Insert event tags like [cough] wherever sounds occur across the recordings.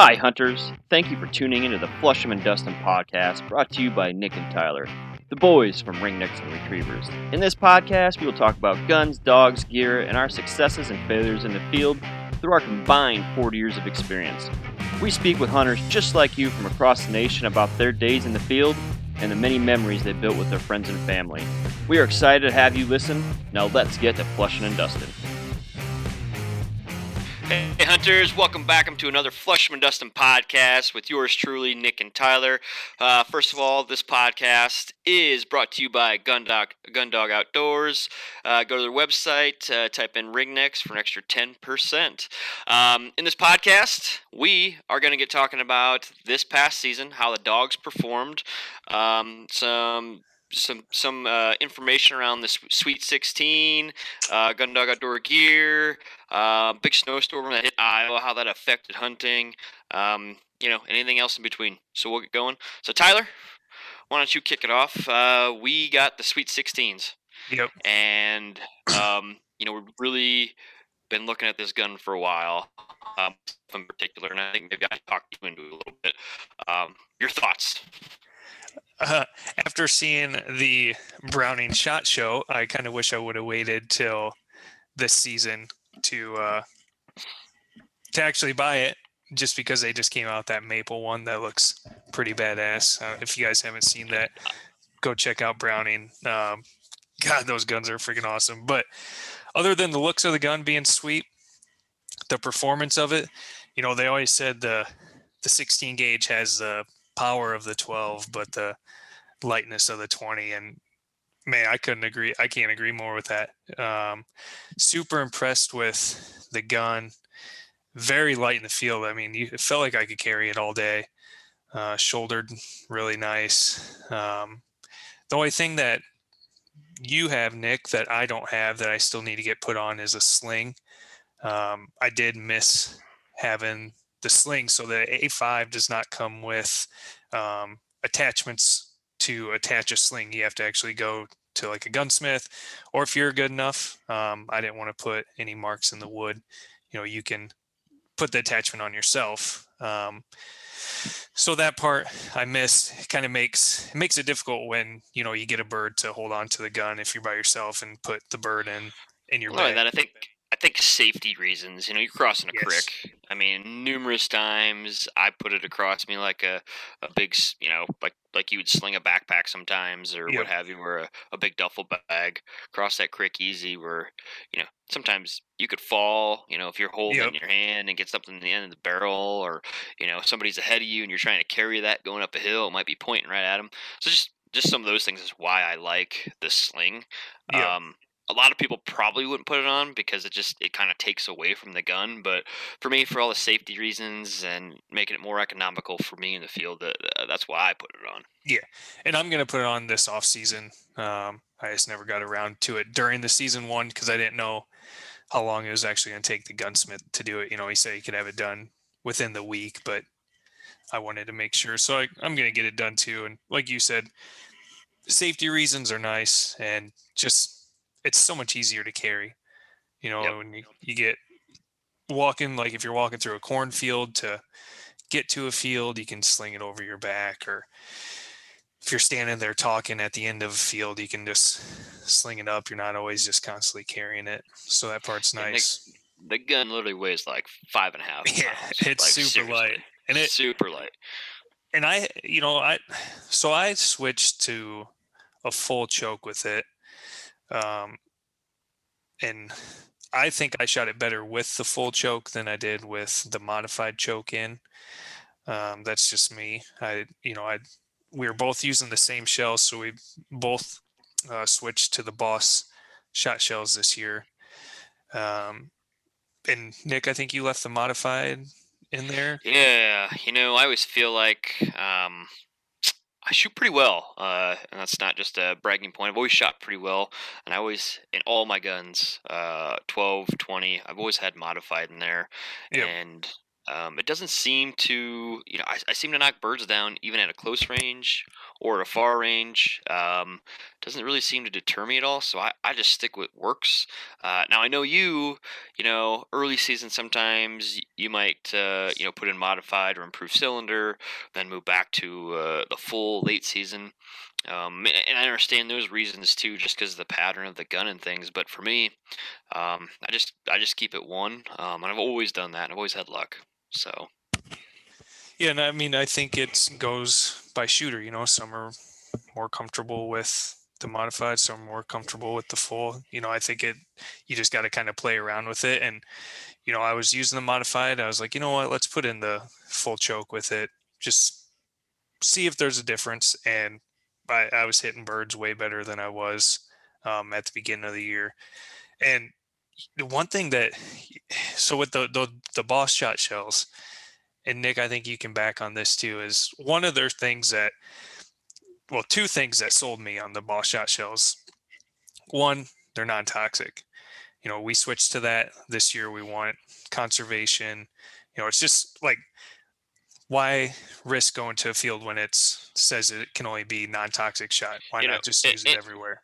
Hi, hunters. Thank you for tuning into the Flusham and Dustin podcast brought to you by Nick and Tyler, the boys from Ringnecks and Retrievers. In this podcast, we will talk about guns, dogs, gear, and our successes and failures in the field through our combined 40 years of experience. We speak with hunters just like you from across the nation about their days in the field and the many memories they built with their friends and family. We are excited to have you listen. Now let's get to Flushing and Dustin. Hey, hunters, welcome back to another Flushman Dustin podcast with yours truly, Nick and Tyler. Uh, first of all, this podcast is brought to you by Gundog, Gundog Outdoors. Uh, go to their website, uh, type in Ringnecks for an extra 10%. Um, in this podcast, we are going to get talking about this past season, how the dogs performed, um, some some some uh, information around the Sweet 16, uh, Gundog Outdoor Gear, uh, big snowstorm that hit Iowa, how that affected hunting, um, you know, anything else in between. So we'll get going. So Tyler, why don't you kick it off? Uh, we got the Sweet 16s. Yep. And um, you know, we've really been looking at this gun for a while, um, in particular, and I think maybe I talked you into it a little bit. Um, your thoughts? Uh, after seeing the Browning Shot Show, I kind of wish I would have waited till this season to uh, to actually buy it, just because they just came out that maple one that looks pretty badass. Uh, if you guys haven't seen that, go check out Browning. Um, [laughs] God, those guns are freaking awesome. But other than the looks of the gun being sweet, the performance of it, you know, they always said the the 16 gauge has the power of the 12, but the lightness of the 20. And man, I couldn't agree. I can't agree more with that. Um, super impressed with the gun. Very light in the field. I mean, you, it felt like I could carry it all day. Uh, shouldered really nice. Um, the only thing that you have, Nick, that I don't have that I still need to get put on is a sling. Um, I did miss having the sling. So the A5 does not come with um, attachments to attach a sling. You have to actually go to like a gunsmith, or if you're good enough, um, I didn't want to put any marks in the wood. You know, you can put the attachment on yourself. Um, so that part I missed. It kind of makes it makes it difficult when you know you get a bird to hold on to the gun if you're by yourself and put the bird in in your well, bag. That I think think safety reasons. You know, you're crossing a yes. creek. I mean, numerous times I put it across me like a, a big, you know, like like you would sling a backpack sometimes or yep. what have you, or a, a big duffel bag cross that creek easy. Where you know sometimes you could fall. You know, if you're holding yep. your hand and get something in the end of the barrel, or you know somebody's ahead of you and you're trying to carry that going up a hill, it might be pointing right at them. So just just some of those things is why I like the sling. Yep. Um, a lot of people probably wouldn't put it on because it just it kind of takes away from the gun but for me for all the safety reasons and making it more economical for me in the field uh, that's why i put it on. Yeah and i'm going to put it on this off season um, i just never got around to it during the season one because i didn't know how long it was actually going to take the gunsmith to do it you know he said he could have it done within the week but i wanted to make sure so I, i'm going to get it done too and like you said safety reasons are nice and just it's so much easier to carry. You know, yep. when you, you get walking, like if you're walking through a cornfield to get to a field, you can sling it over your back. Or if you're standing there talking at the end of a field, you can just sling it up. You're not always just constantly carrying it. So that part's nice. The, the gun literally weighs like five and a half. [laughs] Yeah, it's like, super seriously. light. And it super light. And I, you know, I, so I switched to a full choke with it um, and I think I shot it better with the full choke than I did with the modified choke in. Um, that's just me. I, you know, I, we were both using the same shells, so we both uh, switched to the Boss shot shells this year. Um, and Nick, I think you left the modified in there. Yeah, you know, I always feel like um, I shoot pretty well, uh, and that's not just a bragging point. I've always shot pretty well, and I always, in all my guns, uh, 12, 20, I've always had modified in there. Yep. And Um, it doesn't seem to, you know, I, I, seem to knock birds down even at a close range or a far range. Um, doesn't really seem to deter me at all. So I, I just stick with works. Uh, now I know you, you know, early season sometimes you might, uh, you know, put in modified or improved cylinder, then move back to uh, the full late season. Um, and I understand those reasons too, just because of the pattern of the gun and things. But for me, um, I just I just keep it one, um, and I've always done that. And I've always had luck. So. Yeah, and I mean, I think it goes by shooter. You know, some are more comfortable with the modified, some are more comfortable with the full. You know, I think it. You just got to kind of play around with it. And you know, I was using the modified. I was like, you know what? Let's put in the full choke with it. Just see if there's a difference. And I, I was hitting birds way better than I was um, at the beginning of the year. And the one thing that, [sighs] so with the, the, the boss shot shells, and Nick, I think you can back on this too, is one of their things that, well, two things that sold me on the boss shot shells. One, they're non toxic. You know, we switched to that this year. We want conservation. You know, it's just like why risk going to a field when it says it can only be non-toxic shot? Why you not know, just use it, it, everywhere?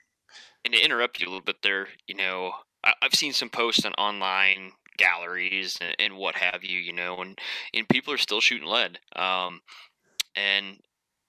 And to interrupt you a little bit there, you know, I, have seen some posts on online galleries and, and, what have you, you know, and and people are still shooting lead. Um, and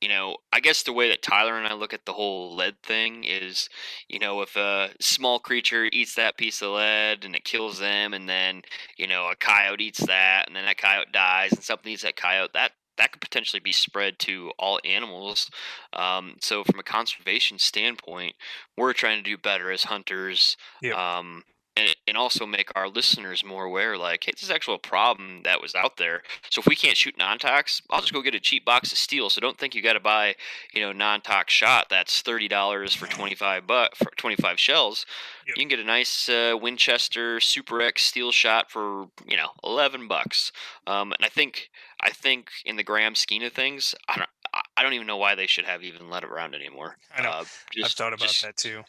you know, I guess the way that Tyler and I look at the whole lead thing is, you know, if a small creature eats that piece of lead and it kills them, and then you know a coyote eats that, and then that coyote dies, and something eats that coyote, that that could potentially be spread to all animals. Um, so, from a conservation standpoint, we're trying to do better as hunters. Yep. Um, and, and also make our listeners more aware like hey this is actually a problem that was out there so if we can't shoot non-tox i'll just go get a cheap box of steel so don't think you got to buy you know non-tox shot that's $30 for 25 but for 25 shells yep. you can get a nice uh, winchester super x steel shot for you know 11 bucks um, and i think i think in the grand scheme of things i don't I don't even know why they should have even let it around anymore. I know. Uh, just, I've thought about just, that too.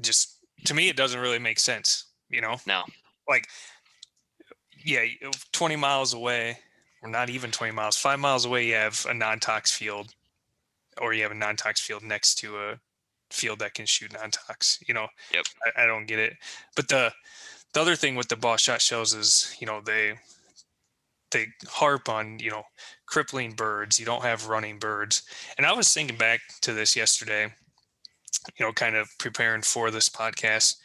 Just to me it doesn't really make sense you know no like yeah 20 miles away or not even 20 miles five miles away you have a non-tox field or you have a non-tox field next to a field that can shoot non-tox you know yep I, I don't get it but the the other thing with the boss shot shells is you know they they harp on you know crippling birds you don't have running birds and i was thinking back to this yesterday you know, kind of preparing for this podcast.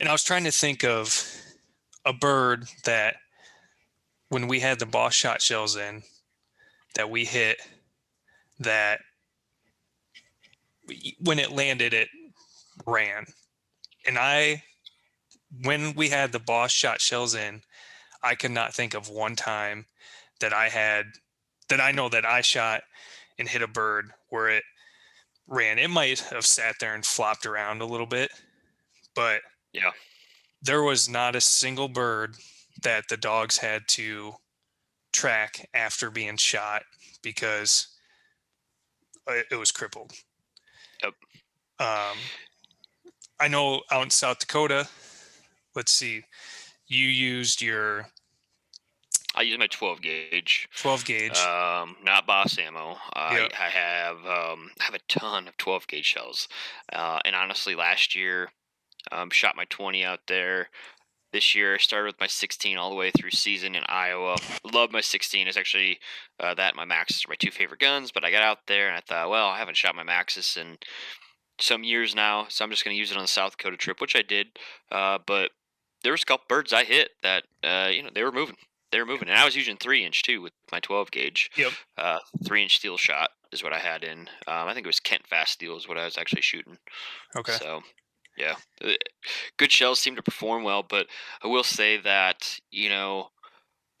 And I was trying to think of a bird that when we had the boss shot shells in that we hit that when it landed it ran and i when we had the boss shot shells in i cannot think of one time that i had that i know that i shot and hit a bird where it ran. It might have sat there and flopped around a little bit, but yeah, there was not a single bird that the dogs had to track after being shot because it was crippled. Yep. Um, I know out in South Dakota, let's see, you used your I use my 12 gauge. 12 gauge. Um, not boss ammo. I, yep. I have um, I have a ton of 12 gauge shells, uh, and honestly, last year, um, shot my 20 out there. This year, I started with my 16 all the way through season in Iowa. Love my 16. It's actually uh, that my Maxus are my two favorite guns. But I got out there and I thought, well, I haven't shot my Maxus in some years now, so I'm just going to use it on the South Dakota trip, which I did. Uh, but there was a couple birds I hit that uh, you know they were moving they were moving, and I was using three inch too with my 12 gauge. Yep. Uh, three inch steel shot is what I had in. Um, I think it was Kent Fasteel is what I was actually shooting. Okay. So, yeah, uh, good shells seem to perform well, but I will say that you know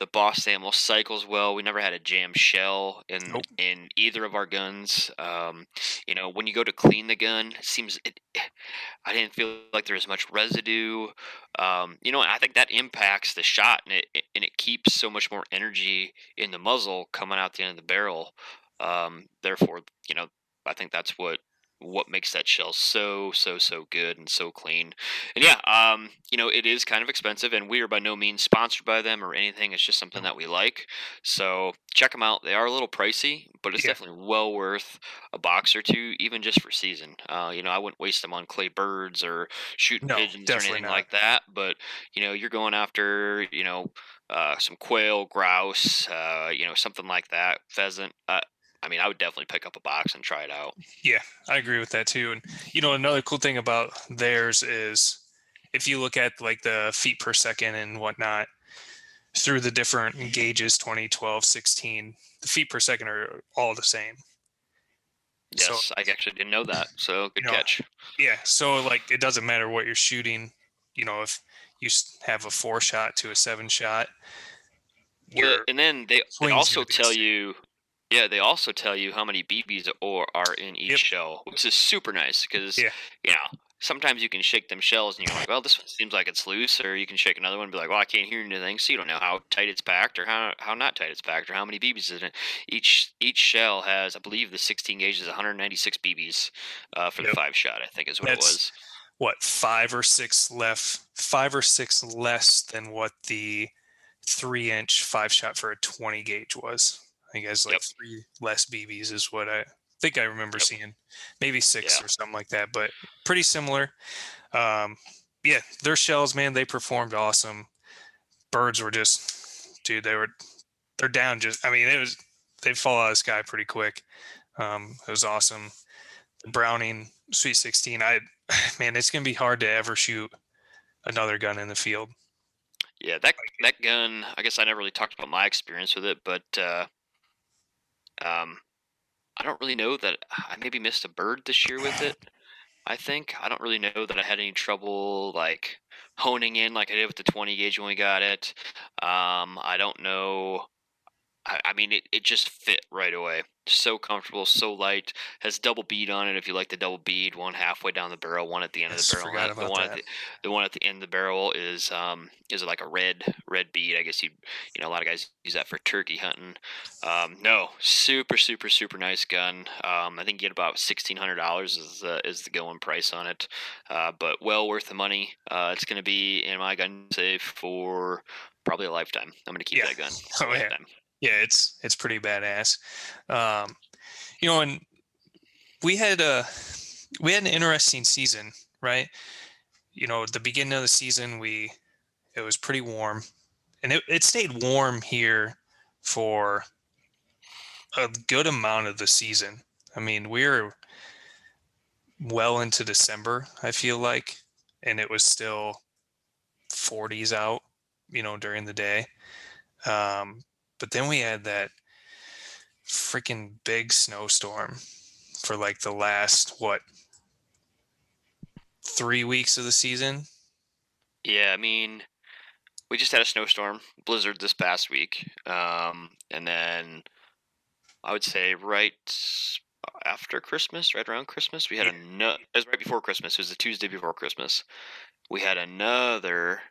the boss ammo cycles well. We never had a jam shell in nope. in either of our guns. Um, you know, when you go to clean the gun, it seems it, I didn't feel like there was much residue. Um, you know, and I think that impacts the shot, and it and it keeps so much more energy in the muzzle coming out the end of the barrel. Um, therefore, you know, I think that's what what makes that shell so so so good and so clean. And yeah, um, you know, it is kind of expensive, and we are by no means sponsored by them or anything. It's just something that we like. So check them out. They are a little pricey, but it's Yeah. definitely well worth a box or two, even just for season. Uh, you know, I wouldn't waste them on clay birds or shooting No, pigeons or anything not. like that. But you know, you're going after you know uh, some quail, grouse, uh, you know, something like that, pheasant. Uh, I mean, I would definitely pick up a box and try it out. Yeah, I agree with that too. And you know, another cool thing about theirs is if you look at like the feet per second and whatnot through the different gauges 20, 12, 16, the feet per second are all the same. So- Yes, I actually didn't know that. So good You know, catch. Yeah, so like it doesn't matter what you're shooting, you know, if you have a four shot to a seven shot, Well, and then they, they also the tell you, yeah, they also tell you how many BBs or are in each Yep. shell, which is super nice because Yeah. you know sometimes you can shake them shells and you're like, well, this one seems like it's loose, or you can shake another one and be like, well, I can't hear anything, so you don't know how tight it's packed or how how not tight it's packed or how many BBs is in it. Each each shell has, I believe, the 16 gauge is 196 BBs uh, for Yep. the five shot. I think is what That's- it was. what five or six left, five or six less than what the three inch five shot for a 20 gauge was. I has like Yep. three less BBs is what I think I remember Yep. seeing, maybe six Yeah. or something like that, but pretty similar. Um, yeah, their shells, man, they performed awesome. Birds were just, dude, they were, they're down. Just, I mean, it was, they fall out of the sky pretty quick. Um, it was awesome. The Browning Sweet 16, I, [sighs] man, it's gonna be hard to ever shoot another gun in the field. Yeah, that that gun. I guess I never really talked about my experience with it, but uh, um, I don't really know that I maybe missed a bird this year with it. I think I don't really know that I had any trouble like honing in like I did with the 20 gauge when we got it. Um, I don't know. I, I mean, it, it just fit right away. So comfortable, so light. Has double bead on it. If you like the double bead, one halfway down the barrel, one at the end Yes, of the barrel. the one at the, the one at the end of the barrel is um is like a red red bead. I guess you you know a lot of guys use that for turkey hunting. Um, no, super super super nice gun. Um, I think you get about sixteen hundred dollars is the is the going price on it. Uh, but well worth the money. Uh, it's going to be in my gun safe for probably a lifetime. I'm going to keep Yeah. that gun. [laughs] Oh, yeah. lifetime. Yeah, it's it's pretty badass. Um, you know, and we had a we had an interesting season, right? You know, the beginning of the season, we it was pretty warm, and it, it stayed warm here for a good amount of the season. I mean, we're well into December. I feel like, and it was still 40s out, you know, during the day. Um, but then we had that freaking big snowstorm for like the last what three weeks of the season. Yeah, I mean, we just had a snowstorm, blizzard this past week, um, and then I would say right after Christmas, right around Christmas, we had Yeah. another. It was right before Christmas. It was the Tuesday before Christmas. We had another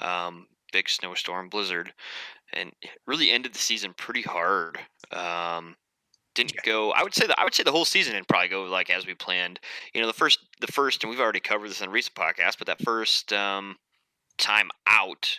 um, big snowstorm, blizzard, and really ended the season pretty hard. Um, didn't go. I would say that I would say the whole season didn't probably go like as we planned. You know, the first, the first, and we've already covered this in a recent podcast, but that first um, time out,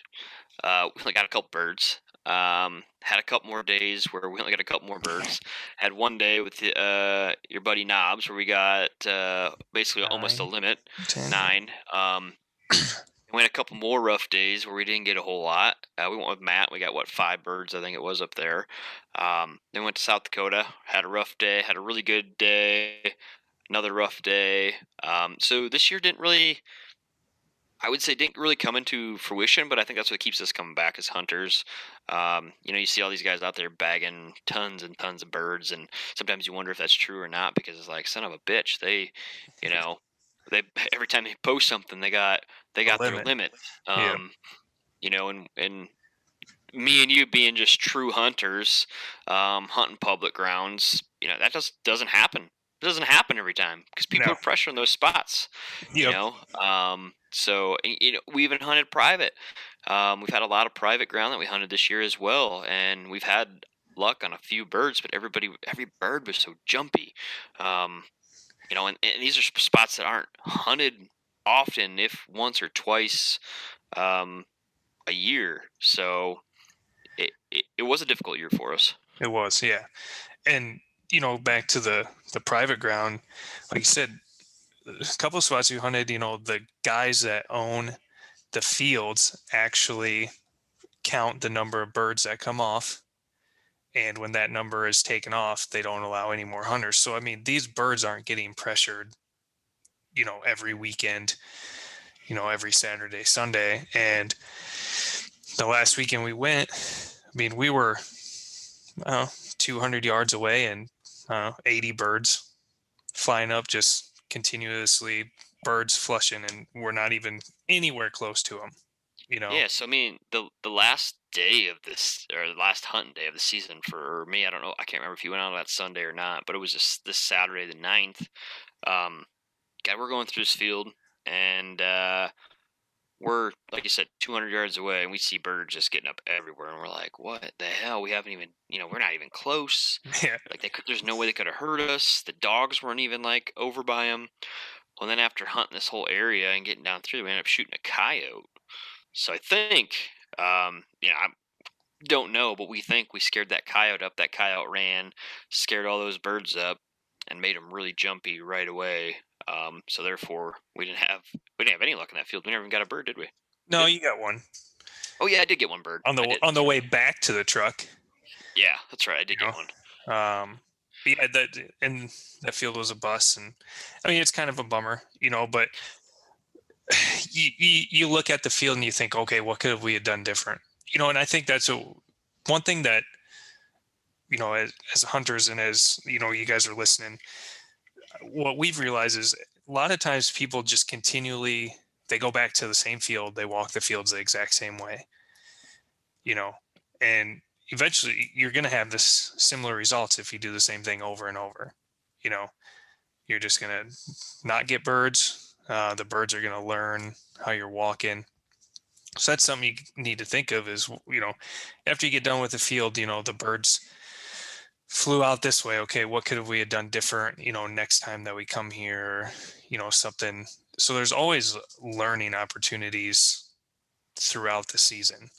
uh, we only got a couple birds. Um, had a couple more days where we only got a couple more birds. [laughs] Had one day with the, uh, your buddy Knobs where we got uh, basically almost a limit Ten. nine. Um, [clears throat] we had a couple more rough days where we didn't get a whole lot. Uh, we went with Matt. We got what five birds, I think it was up there. Um, then went to South Dakota. Had a rough day. Had a really good day. Another rough day. Um, so this year didn't really. I would say didn't really come into fruition, but I think that's what keeps us coming back as hunters. Um, you know, you see all these guys out there bagging tons and tons of birds, and sometimes you wonder if that's true or not because it's like son of a bitch. They, you [laughs] know, they [laughs] every time they post something, they got they got their limit. limit. Yeah. Um, You know, and and me and you being just true hunters, um, hunting public grounds, you know, that just doesn't happen. It doesn't happen every time because people No. are pressuring those spots you know um so you know we even hunted private um we've had a lot of private ground that we hunted this year as well and we've had luck on a few birds but everybody every bird was so jumpy um you know, and, and these are spots that aren't hunted often, if once or twice um, a year. So it, it, it was a difficult year for us. It was, yeah. And you know, back to the the private ground, like you said, a couple of spots you hunted. You know, the guys that own the fields actually count the number of birds that come off and when that number is taken off they don't allow any more hunters. So i mean these birds aren't getting pressured you know every weekend you know every saturday sunday. And the last weekend we went i mean we were uh, 200 yards away and uh, 80 birds flying up just continuously birds flushing and we're not even anywhere close to them you know? Yeah so i mean the the last day of this or the last hunting day of the season for me i don't know i can't remember if you went out that sunday or not but it was just this saturday the 9th um god we're going through this field and uh we're like you said 200 yards away and we see birds just getting up everywhere and we're like what the hell? We haven't even you know we're not even close. [laughs] Yeah. Like they could, there's no way they could have heard us the dogs weren't even like over by them well then after hunting this whole area and getting down through we ended up shooting a coyote. So I think, um, you know, I don't know, but we think we scared that coyote up. That coyote ran, scared all those birds up, and made them really jumpy right away. Um, so therefore, we didn't have we didn't have any luck in that field. We never even got a bird, did we? no you got one Oh yeah, I did get one bird on the on the way back to the truck Yeah, that's right. I did You get know? one. um yeah that and that field was a bus and i mean it's kind of a bummer you know but [sighs] you, you you look at the field and you think okay what could we have done different? You know and i think that's a one thing that you know as, as hunters and as you know you guys are listening what we've realized is a lot of times people just continually they go back to the same field they walk the fields the exact same way you know and eventually you're going to have this similar results if you do the same thing over and over you know? You're just going to not get birds uh, the birds are going to learn how you're walking so that's something you need to think of is you know after you get done with the field you know the birds flew out this way okay what could we have done different you know next time that we come here you know something so there's always learning opportunities throughout the season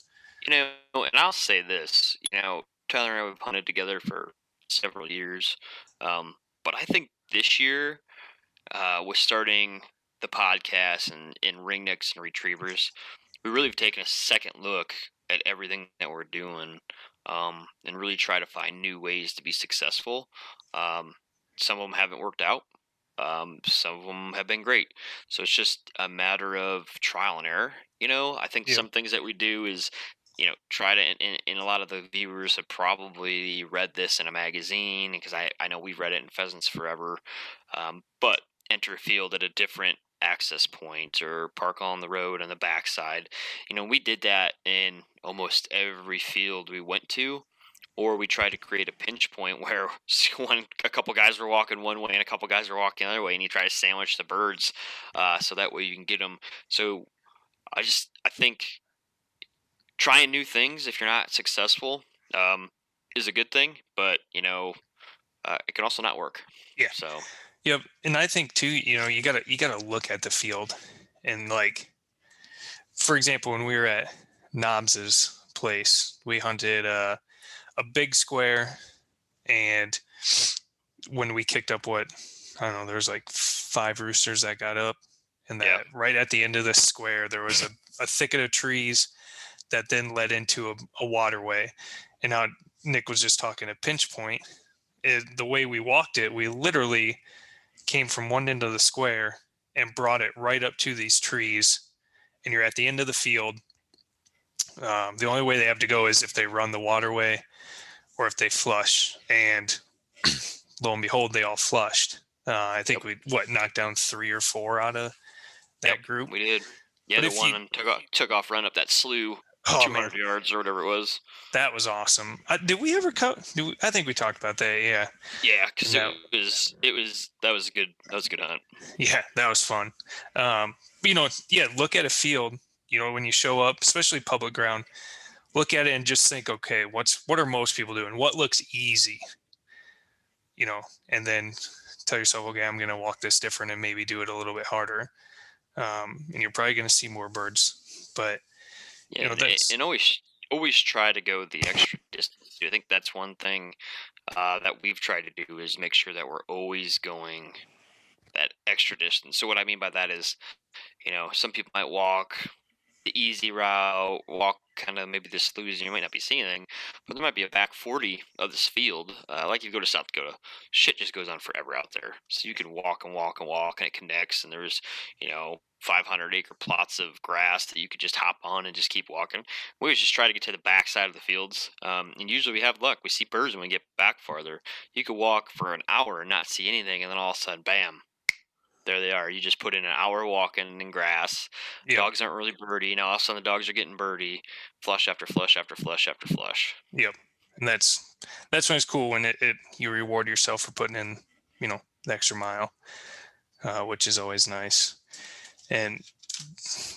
You know, and I'll say this. You know, Tyler and I have hunted together for several years, um, but I think this year, uh, with starting the podcast and in ringnecks and retrievers, we really have taken a second look at everything that we're doing, um, and really try to find new ways to be successful. Um, some of them haven't worked out. Um, some of them have been great. So it's just a matter of trial and error. You know, I think Yeah. some things that we do is you know try to and, and a lot of the viewers have probably read this in a magazine because I, I know we've read it in pheasants forever um, but enter a field at a different access point or park on the road on the backside. You know we did that in almost every field we went to or we tried to create a pinch point [laughs] where one a couple guys were walking one way and a couple guys were walking the other way and you try to sandwich the birds uh, so that way you can get them so i just i think trying new things if you're not successful um, is a good thing but you know uh, it can also not work. Yeah. so Yep, and I think too, you know, you gotta you gotta look at the field, and like, for example, when we were at Knobs's place, we hunted a a big square, and when we kicked up what I don't know, there was like five roosters that got up, and that Yeah. right at the end of the square there was a, a thicket of trees that then led into a, a waterway, and now Nick was just talking a pinch point. It, the way we walked it, we literally came from one end of the square and brought it right up to these trees and you're at the end of the field. Um, the only way they have to go is if they run the waterway or if they flush and [clears throat] lo and behold they all flushed. Uh, i think we what knocked down three or four out of that Yep, group? we did. Yeah But the one you- and took off, took off run up that slough oh 200 man yards or whatever it was that was awesome uh, did we ever cut we, i think we talked about that yeah yeah because it was it was that was a good that was a good hunt Yeah, that was fun. Um, you know, yeah, look at a field, you know, when you show up, especially public ground, look at it and just think, okay, what's what are most people doing? What looks easy? You know, and then tell yourself, okay, I'm going to walk this different and maybe do it a little bit harder. Um, and you're probably going to see more birds. But Yeah, you know, and, that's- and always always try to go the extra distance. I think that's one thing uh, that we've tried to do is make sure that we're always going that extra distance. So what I mean by that is, you know, some people might walk the easy route, walk kind of maybe the sloughs, and you might not be seeing anything, but there might be a back 40 of this field. Uh, like you go to South Dakota, shit just goes on forever out there. So you can walk and walk and walk, and it connects, and there's, you know, 500 acre plots of grass that you could just hop on and just keep walking. We always just try to get to the back side of the fields, um, and usually we have luck. We see birds when we get back farther. You could walk for an hour and not see anything, and then all of a sudden, bam, there they are. You just put in an hour walking in grass. Yeah. Dogs aren't really birdie. Now all of a sudden the dogs are getting birdie, flush after flush after flush after flush. Yep. And that's that's when it's cool when it, it you reward yourself for putting in you know the extra mile uh, which is always nice and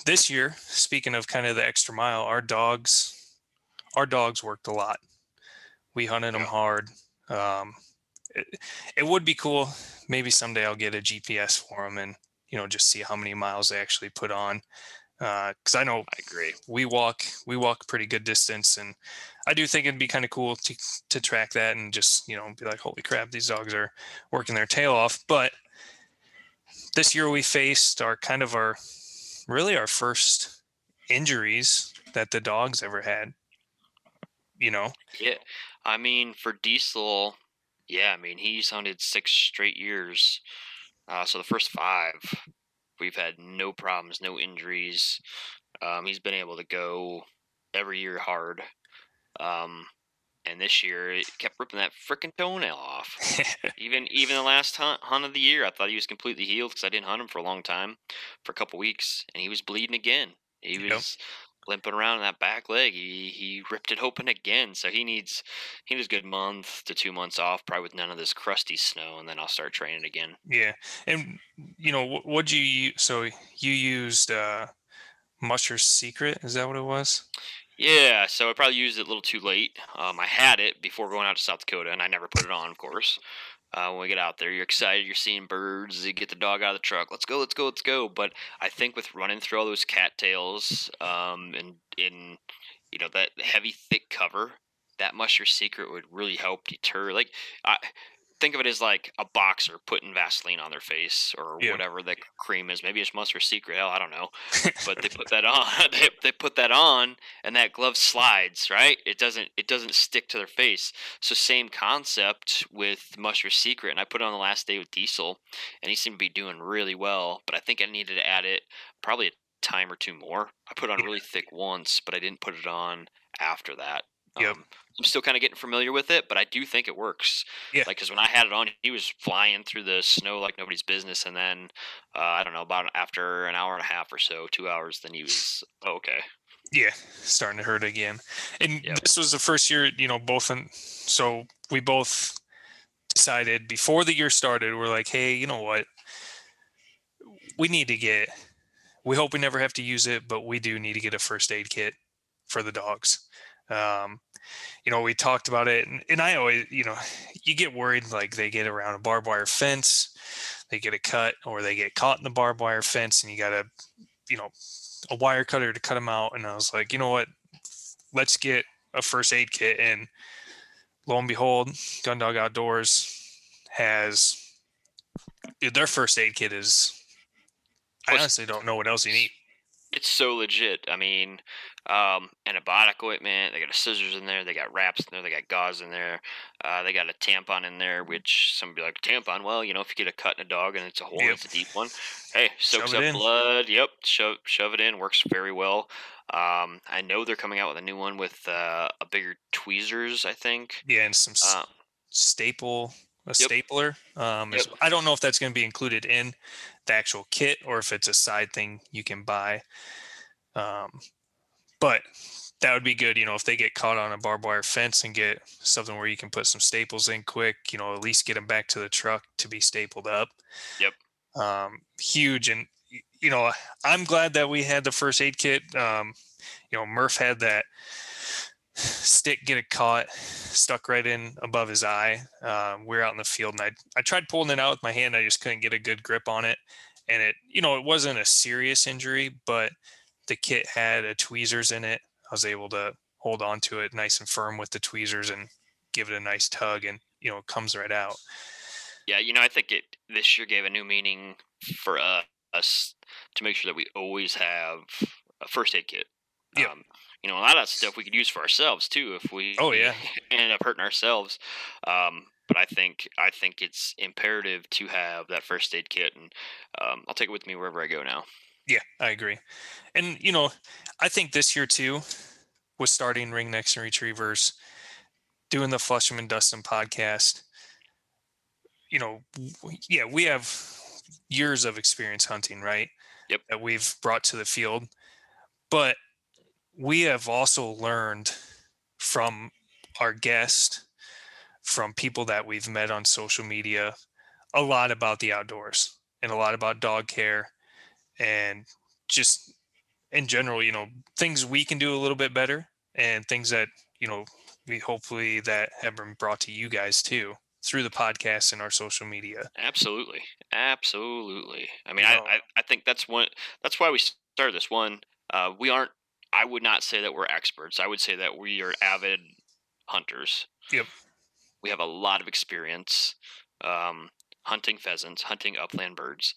this year speaking of kind of the extra mile our dogs our dogs worked a lot. We hunted them hard. Um, it, it would be cool. Maybe someday i'll get a gps for them and you know just see how many miles they actually put on. Because i know I agree. we walk we walk pretty good distance and i do think it'd be kind of cool to to track that and just you know be like holy crap these dogs are working their tail off. But this year we faced our kind of our really our first injuries that the dogs ever had you know Yeah, I mean for Diesel, yeah, I mean he's hunted six straight years. Uh, so the first five, we've had no problems, no injuries. Um, he's been able to go every year hard. Um, and this year it kept ripping that freaking toenail off. [laughs] even even the last hunt, hunt of the year, I thought he was completely healed because I didn't hunt him for a long time, for a couple weeks, and he was bleeding again. He was limping around in that back leg. He he ripped it open again. So he needs he needs a good month to two months off, probably with none of this crusty snow, and then I'll start training again. yeah and you know what you so you used uh musher's secret is that what it was Yeah, so I probably used it a little too late. Um, I had it before going out to South Dakota, and I never put it on, of course. Uh, when we get out there, you're excited, you're seeing birds, you get the dog out of the truck, let's go, let's go, let's go. But I think with running through all those cattails um, and in you know that heavy, thick cover, that musher secret would really help deter. Like, I think of it as like a boxer putting Vaseline on their face or Yeah. whatever the cream is. Maybe it's musher secret. Hell, I don't know but they put [laughs] that on. [laughs] they, they put that on, and that glove slides. Right? It doesn't. It doesn't stick to their face. So same concept with Musher Secret, and I put it on the last day with Diesel, and he seemed to be doing really well. But I think I needed to add it probably a time or two more. I put it on really thick once, but I didn't put it on after that. Yep. Um, I'm still kind of getting familiar with it, but I do think it works. Yeah. Like, because when I had it on, he was flying through the snow like nobody's business, and then uh, I don't know about after an hour and a half or so, two hours, then he was oh, okay. yeah starting to hurt again and Yep. this was the first year you know both in so we both decided before the year started we're like hey you know what we need to get we hope we never have to use it but we do need to get a first aid kit for the dogs um you know we talked about it and, and i always you know you get worried like they get around a barbed wire fence they get a cut or they get caught in the barbed wire fence and you gotta you know a wire cutter to cut them out and i was like you know what let's get a first aid kit and lo and behold gundog outdoors has dude, their first aid kit is i honestly don't know what else you need It's so legit. I mean, um, antibiotic equipment. They got scissors in there. They got wraps in there. They got gauze in there. Uh, they got a tampon in there, which some be like tampon. Well, you know, if you get a cut in a dog and it's a hole, Yep. it's a deep one. Hey, soaks up in. blood. Yep, shove shove it in. Works very well. Um, I know they're coming out with a new one with uh, a bigger tweezers. I think. yeah and some Uh, staple a Yep. stapler um Yep. i don't know if that's going to be included in the actual kit or if it's a side thing you can buy um but that would be good you know if they get caught on a barbed wire fence and get something where you can put some staples in quick you know at least get them back to the truck to be stapled up Yep. um huge and you know i'm glad that we had the first aid kit um you know murph had that stick get it caught, stuck right in above his eye. Um, we are out in the field, and I I tried pulling it out with my hand. I just couldn't get a good grip on it, and it you know it wasn't a serious injury, but the kit had a tweezers in it. I was able to hold on to it nice and firm with the tweezers and give it a nice tug, and you know it comes right out. Yeah, you know I think it this year gave a new meaning for uh, us to make sure that we always have a first aid kit. Yeah. Um, you know, a lot of that stuff we could use for ourselves too if we Oh, yeah. [laughs] ended up hurting ourselves. Um, but I think I think it's imperative to have that first aid kit, and um, I'll take it with me wherever I go now. Yeah, I agree. And you know, I think this year too, with starting Ringnecks and Retrievers, doing the Flusham and Dustin podcast, you know, yeah, we have years of experience hunting, right? Yep. That we've brought to the field. But we have also learned from our guests, from people that we've met on social media, a lot about the outdoors and a lot about dog care and just in general, you know, things we can do a little bit better and things that, you know, we hopefully that have been brought to you guys too through the podcast and our social media. Absolutely, absolutely. I mean, You I, I I think that's one. That's why we started this one. Uh, we aren't. I would not say that we're experts. I would say that we are avid hunters. Yep. We have a lot of experience um, hunting pheasants, hunting upland birds.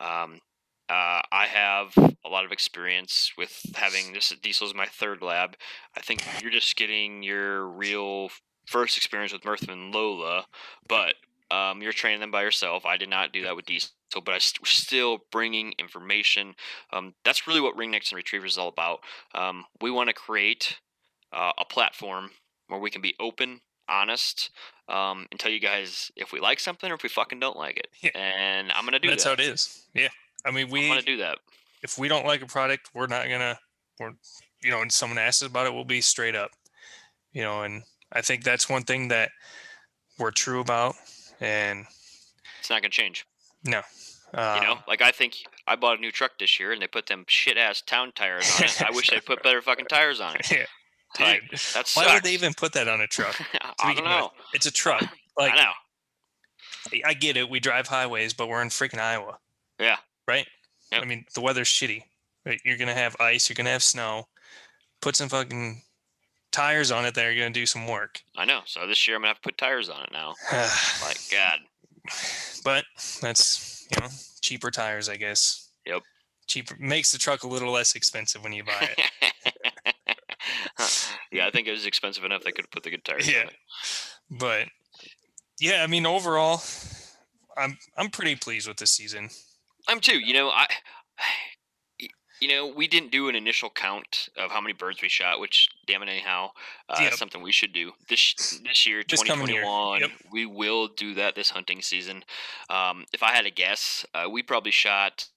Um, uh, I have a lot of experience with having this. Diesel is my third lab. I think you're just getting your real first experience with Murph and Lola, but um, you're training them by yourself. I did not do that with Diesel, but I st- still bringing information. Um, that's really what Ringnecks and Retrievers is all about. Um, we want to create uh, a platform where we can be open, honest, um, and tell you guys if we like something or if we fucking don't like it. Yeah. And I'm gonna do that. That's that. how it is. Yeah. I mean, we want to do that. if we don't like a product, we're not gonna we're you know, and someone asks us about it, we'll be straight up. You know, and I think that's one thing that we're true about and It's not gonna change. no. Uh, You know, like I think I bought a new truck this year and they put them shit ass town tires on it. I wish they put better fucking tires on it. [laughs] yeah, Like, dude, that why would they even put that on a truck? [laughs] I don't know. with? It's a truck. Like I know. I get it. We drive highways, but we're in freaking Iowa, Yeah. Right? Yep. I mean, the weather's shitty. Right? You're gonna have ice. You're gonna have snow. Put some fucking tires on it that are gonna do some work. I know. So this year I'm gonna have to put tires on it now. [sighs] Like God. but that's you know cheaper tires, I guess. Yep. Cheaper makes the truck a little less expensive when you buy it. [laughs] yeah, I think it was expensive enough they could have put the good tires Yeah. on it. but yeah, I mean overall, I'm I'm pretty pleased with this season. I'm too. You know, I. [sighs] You know, we didn't do an initial count of how many birds we shot, which, damn it, anyhow, uh, Yep. something we should do this this year, This coming year. 2021. Yep. We will do that this hunting season. Um, if I had a guess, uh, we probably shot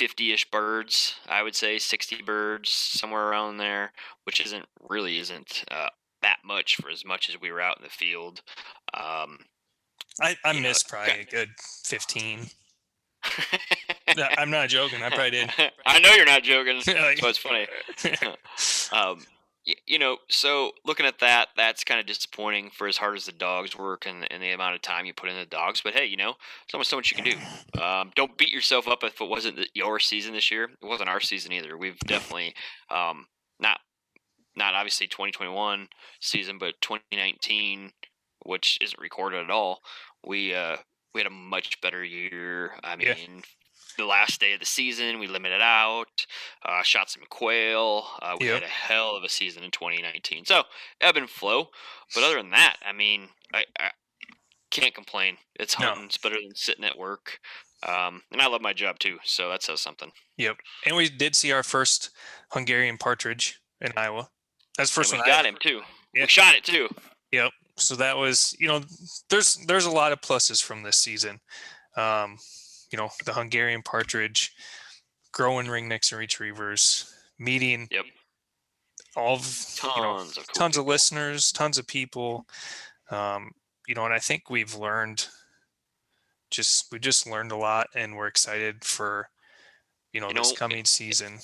50-ish birds. I would say 60 birds, somewhere around there, which isn't really isn't uh, that much for as much as we were out in the field. Um, I I You know, missed probably a good fifteen. No, I'm not joking. I probably did. [laughs] I know you're not joking. [laughs] So it's funny. [laughs] um, you know, so looking at that, that's kind of disappointing for as hard as the dogs work and, and the amount of time you put in the dogs. But hey, you know, there's only so much you can do. Um, don't beat yourself up if it wasn't your season this year. It wasn't our season either. We've definitely um, not not obviously 2021 season, but 2019, which isn't recorded at all. We uh, we had a much better year. I mean. Yeah. The last day of the season, we limited out, uh, shot some quail. Uh, we Yep. had a hell of a season in 2019. So ebb and flow. But other than that, I mean, I, I can't complain. It's No. It's better than sitting at work. Um, and I love my job too. So that says something. Yep. And we did see our first Hungarian partridge in Iowa. That's the first and one. we got him too. Yeah. We shot it too. Yep. So that was, you know, there's there's a lot of pluses from this season. Um, you know, the Hungarian partridge, growing ringnecks and retrievers, meeting Yep. all of Tons you know, of cool tons of listeners, tons of people. Um, you know, and I think we've learned just we just learned a lot and we're excited for you know You this know, coming season.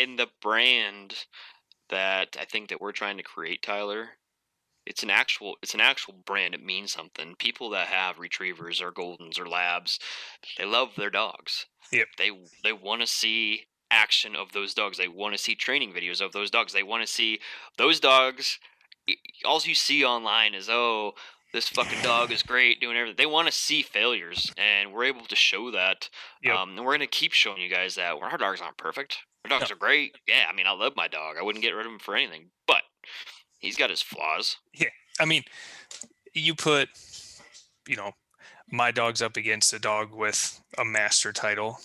And the brand that I think that we're trying to create, Tyler. It's an actual it's an actual brand. It means something. People that have retrievers or goldens or labs, they love their dogs. Yep. They they want to see action of those dogs. They want to see training videos of those dogs. They want to see those dogs. All you see online is oh this fucking dog is great doing everything. They want to see failures, and we're able to show that. Yep. Um, and we're gonna keep showing you guys that. Our dogs aren't perfect. Our dogs are great. Yeah, I mean, I love my dog. I wouldn't get rid of him for anything. But he's got his flaws. Yeah, I mean, you put, you know, my dog's up against a dog with a master title.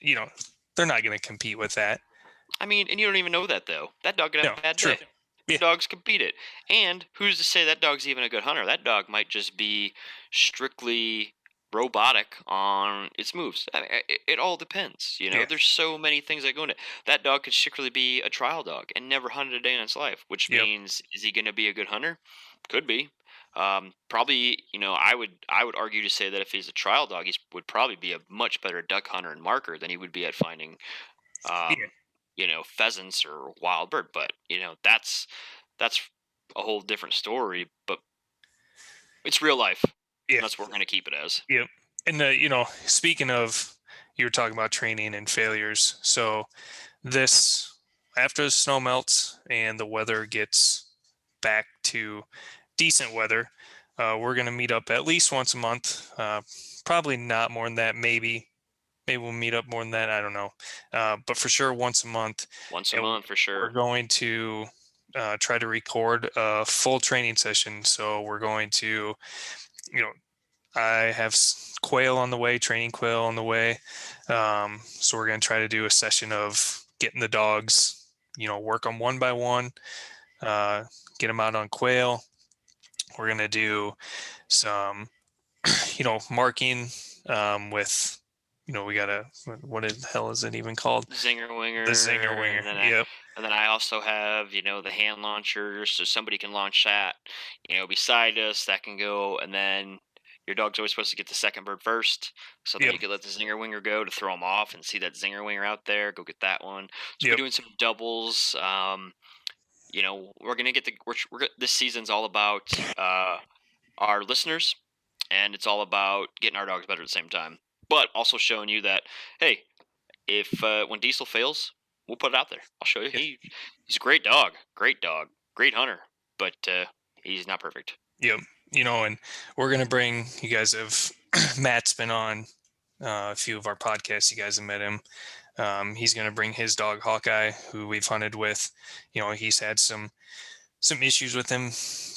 You, know, they're not going to compete with that. I mean, and you don't even know that though. That dog could have No, a bad true. day. Yeah. Dogs beat it. And who's to say that dog's even a good hunter? That dog might just be strictly robotic on its moves. I mean, it, it all depends. You know, Yeah. there's so many things that go into that dog could strictly be a trial dog and never hunted a day in its life. Which Yep. means, is he going to be a good hunter? Could be. Um, probably, you know, I would I would argue to say that if he's a trial dog, he would probably be a much better duck hunter and marker than he would be at finding, um, Yeah. you know, pheasants or wild bird. But you know, that's that's a whole different story. But it's real life. Yeah. That's what we're going to keep it as. Yep. And, uh, you know, speaking of, you were talking about training and failures. So, this, after the snow melts and the weather gets back to decent weather, uh, we're going to meet up at least once a month. Uh, probably not more than that. Maybe, maybe we'll meet up more than that. I don't know. Uh, but for sure, once a month, Once a month for sure. we're going to uh, try to record a full training session. So we're going to, you know, I have quail on the way, training quail on the way. Um, so we're going to try to do a session of getting the dogs, you know, work them one by one, uh, get them out on quail. We're going to do some, [clears throat] you know, marking um, with, you know, we got a, what the hell is it even called? Zinger winger. The zinger winger. Yep. And then I also have, you know, the hand launchers, so somebody can launch that, you know, beside us. That can go, and then your dog's always supposed to get the second bird first, so then Yep. you can let the zinger winger go to throw them off and see that zinger winger out there. Go get that one. So Yep. we're doing some doubles. Um, you know, we're gonna get the we're, we're this season's all about uh, our listeners, and it's all about getting our dogs better at the same time, but also showing you that hey, if uh, when Diesel fails, we'll put it out there. I'll show you. Yeah. He he's a great dog, great dog, great hunter, but uh, he's not perfect. Yep. You know, and we're gonna bring you guys have [clears throat] Matt's been on uh, a few of our podcasts. You guys have met him. Um, he's gonna bring his dog Hawkeye, who we've hunted with. You know, he's had some some issues with him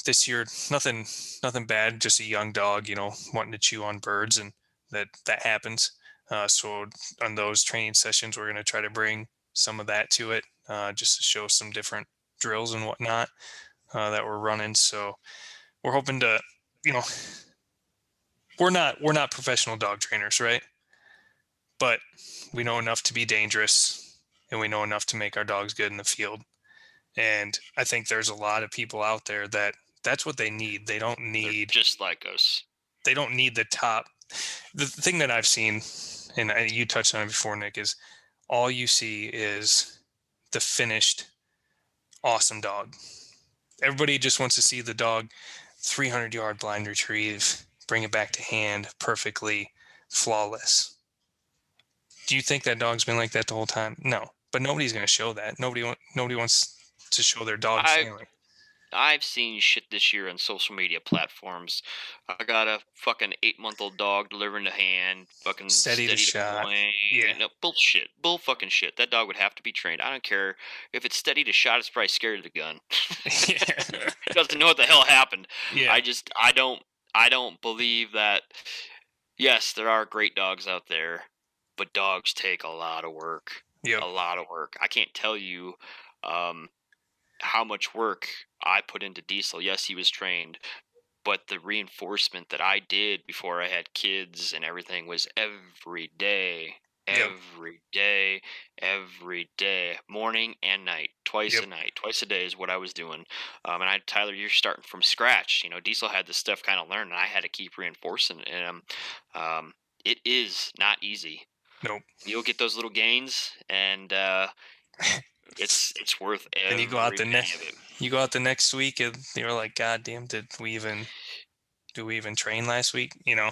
this year. Nothing nothing bad, just a young dog, you know, wanting to chew on birds and that that happens. Uh, so on those training sessions, we're gonna try to bring some of that to it, uh, just to show some different drills and whatnot uh, that we're running. So we're hoping to you know we're not we're not professional dog trainers right but we know enough to be dangerous and we know enough to make our dogs good in the field and i think there's a lot of people out there that that's what they need they don't They're need just like us. they don't need the top the thing that i've seen and you touched on it before nick is all you see is the finished awesome dog. Everybody just wants to see the dog 300 yard blind retrieve bring it back to hand perfectly flawless. Do you think that dog's been like that the whole time? No but nobody's going to show that. Nobody nobody wants to show their dog I- failing I've seen shit this year on social media platforms. I got a fucking eight month old dog delivering to hand, fucking Steady steady, to shot. point. Yeah. No, bullshit. Bull fucking shit. That dog would have to be trained. I don't care if it's steady to shot. It's probably scared of the gun. [laughs] yeah [laughs] doesn't know what the hell happened. yeah I just I don't I don't believe that. Yes, there are great dogs out there, but dogs take a lot of work Yep. a lot of work. I can't tell you um, how much work I put into Diesel. Yes, he was trained, but the reinforcement that I did before I had kids and everything was every day, Yep. every day, every day, morning and night, twice Yep. a night, twice a day is what I was doing. Um, and I, Tyler, you're starting from scratch. You know, Diesel had this stuff kind of learned, and I had to keep reinforcing him. Um, it is not easy Nope. you'll get those little gains and uh, [laughs] it's it's worth. And you go out the next-. You go out the next week and you're like, God damn, did we even do we even train last week? You know.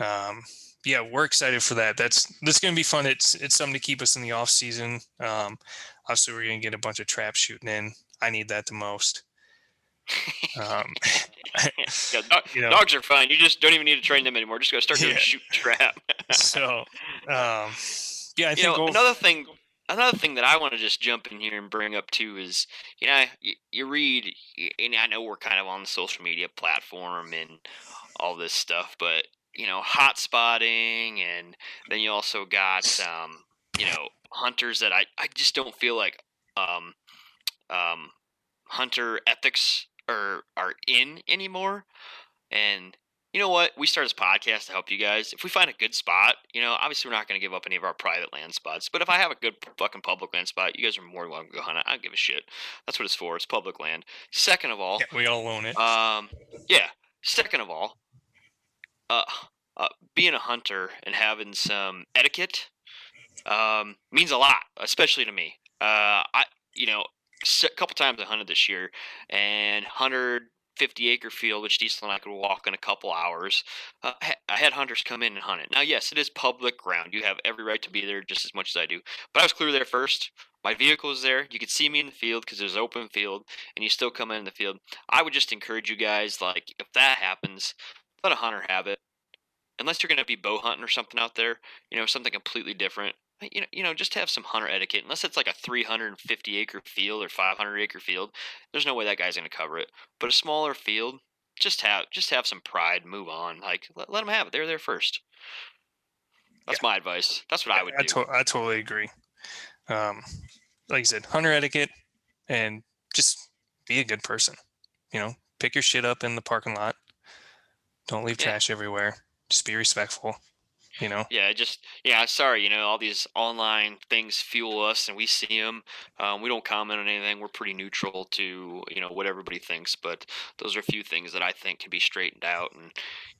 Um, yeah, we're excited for that. That's that's gonna be fun. It's it's something to keep us in the off season. Um, obviously, we're gonna get a bunch of traps shooting in. I need that the most. Um, [laughs] yeah, [laughs] dog, you know. dogs are fine. You just don't even need to train them anymore. Just go start doing Yeah. shoot trap. [laughs] so, um, yeah, I you think know, another thing, another thing that I want to just jump in here and bring up too is, you know, you, you read, and I know we're kind of on the social media platform and all this stuff, but you know, hot spotting, and then you also got, um, you know, hunters that I, I just don't feel like, um, um, hunter ethics are are in anymore, and you know what? We started this podcast to help you guys. If we find a good spot, you know, obviously we're not going to give up any of our private land spots. But if I have a good fucking public land spot, you guys are more than welcome to go hunt it. I don't give a shit. That's what it's for. It's public land. Second of all, yeah, we all own it. um, yeah. Second of all, uh, uh, being a hunter and having some etiquette um, means a lot, especially to me. Uh, I, you know, a couple times I hunted this year, and 150 acre field, which Diesel and I could walk in a couple hours. Uh, I had hunters come in and hunt it. Now, yes, it is public ground. You have every right to be there just as much as I do. But I was clear there first. My vehicle is there. You could see me in the field because there's open field, and you still come in the field. I would just encourage you guys, like, if that happens, let a hunter have it. Unless you're going to be bow hunting or something out there, you know, something completely different. You know, you know, just have some hunter etiquette. Unless it's like a 350 acre field or 500 acre field, there's no way that guy's going to cover it. But a smaller field, just have just have some pride. Move on. Like let, let them have it. They're there first. That's my advice. That's what I would I, do. to- I totally agree. Um, like I said, hunter etiquette and just be a good person. You know, pick your shit up in the parking lot. Don't leave Yeah. trash everywhere. Just be respectful. You know, Yeah, just yeah. Sorry, you know, all these online things fuel us, and we see them. Um, we don't comment on anything. We're pretty neutral to you know what everybody thinks, but those are a few things that I think can be straightened out. And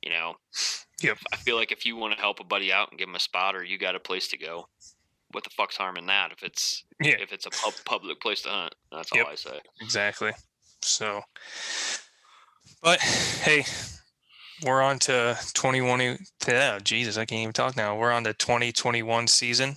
you know, Yep. I feel like if you want to help a buddy out and give him a spot, or you got a place to go, what the fuck's harm in that? If it's Yeah. if it's a pub- public place to hunt, that's Yep. all I say. exactly. So, but hey, we're on to 21. Yeah, Jesus, I can't even talk now. We're on to 2021 season.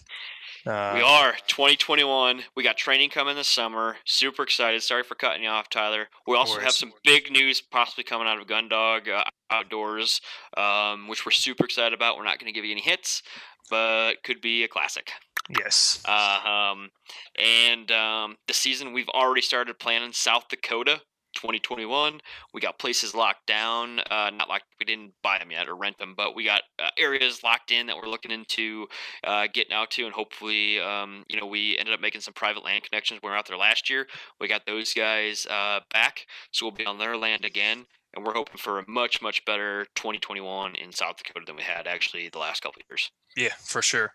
Uh, We are 2021. We got training coming this summer. Super excited. Sorry for cutting you off, Tyler. We also have some big news possibly coming out of Gundog uh, Outdoors, um, which we're super excited about. We're not going to give you any hits, but could be a classic. Yes. Uh, um, and um, the season we've already started planning South Dakota 2021. We got places locked down. Uh, not like we didn't buy them yet or rent them, but we got uh, areas locked in that we're looking into uh, getting out to, and hopefully, um, you know, we ended up making some private land connections. We were out there last year. We got those guys uh, back, so we'll be on their land again. And we're hoping for a much, much better 2021 in South Dakota than we had actually the last couple of years. Yeah, for sure.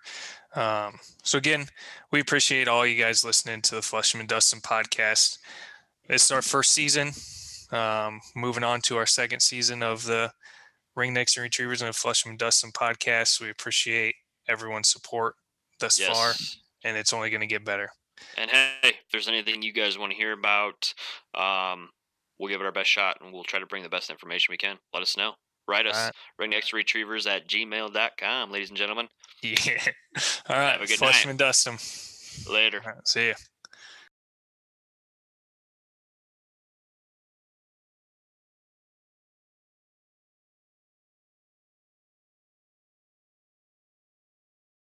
Um, so again, we appreciate all you guys listening to the Flushman Dustin podcast. This is our first season. Um, moving on to our second season of the Ringnecks and Retrievers and the Flushman and Dustin podcast. We appreciate everyone's support thus far, and it's only going to get better. And hey, if there's anything you guys want to hear about, um, we'll give it our best shot and we'll try to bring the best information we can. Let us know. Write us, Alright. ringnecksretrievers at gmail.com, ladies and gentlemen. [laughs] Yeah. All right. Have a good Flushman night. Dustin. Later. Right, see ya.